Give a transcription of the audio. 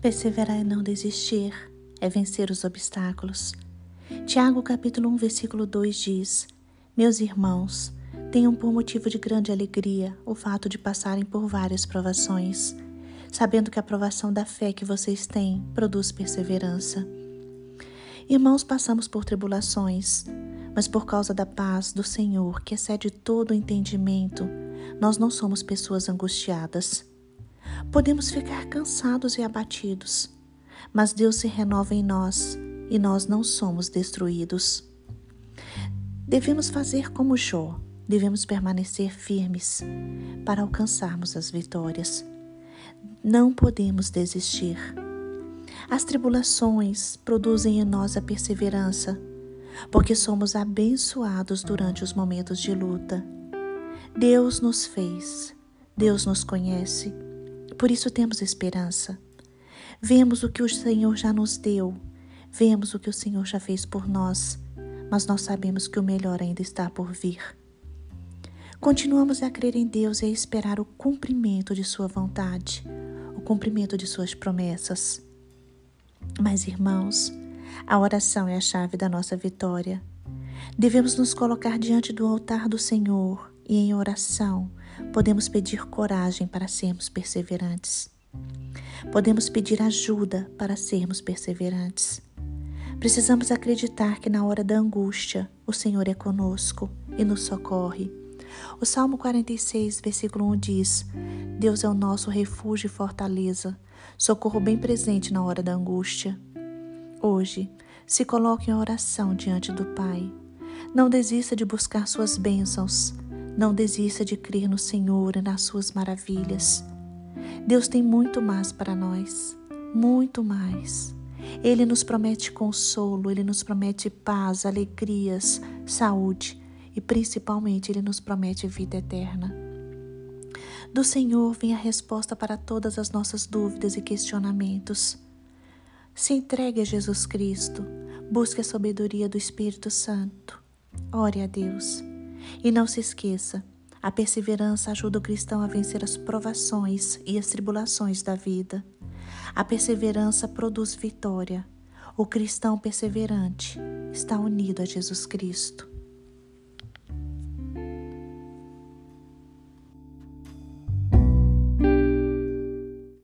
Perseverar e não desistir é vencer os obstáculos. Tiago capítulo 1, versículo 2 diz: Meus irmãos, tenham por motivo de grande alegria o fato de passarem por várias provações, sabendo que a provação da fé que vocês têm produz perseverança. Irmãos, passamos por tribulações, mas por causa da paz do Senhor, que excede todo o entendimento, nós não somos pessoas angustiadas. Podemos ficar cansados e abatidos, mas Deus se renova em nós e nós não somos destruídos. Devemos fazer como Jó, devemos permanecer firmes para alcançarmos as vitórias. Não podemos desistir. As tribulações produzem em nós a perseverança, porque somos abençoados durante os momentos de luta. Deus nos fez, Deus nos conhece por isso temos esperança. Vemos o que o Senhor já nos deu, vemos o que o Senhor já fez por nós, mas nós sabemos que o melhor ainda está por vir. Continuamos a crer em Deus e a esperar o cumprimento de Sua vontade, o cumprimento de Suas promessas. Mas, irmãos, a oração é a chave da nossa vitória. Devemos nos colocar diante do altar do Senhor e, em oração, podemos pedir coragem para sermos perseverantes. Podemos pedir ajuda para sermos perseverantes. Precisamos acreditar que na hora da angústia o Senhor é conosco e nos socorre. O Salmo 46, versículo 1 diz: Deus é o nosso refúgio e fortaleza, socorro bem presente na hora da angústia. Hoje, se coloque em oração diante do Pai. Não desista de buscar suas bênçãos. Não desista de crer no Senhor e nas suas maravilhas. Deus tem muito mais para nós, muito mais. Ele nos promete consolo, ele nos promete paz, alegrias, saúde e principalmente ele nos promete vida eterna. Do Senhor vem a resposta para todas as nossas dúvidas e questionamentos. Se entregue a Jesus Cristo, busque a sabedoria do Espírito Santo. Ore a Deus. E não se esqueça, a perseverança ajuda o cristão a vencer as provações e as tribulações da vida. A perseverança produz vitória. O cristão perseverante está unido a Jesus Cristo.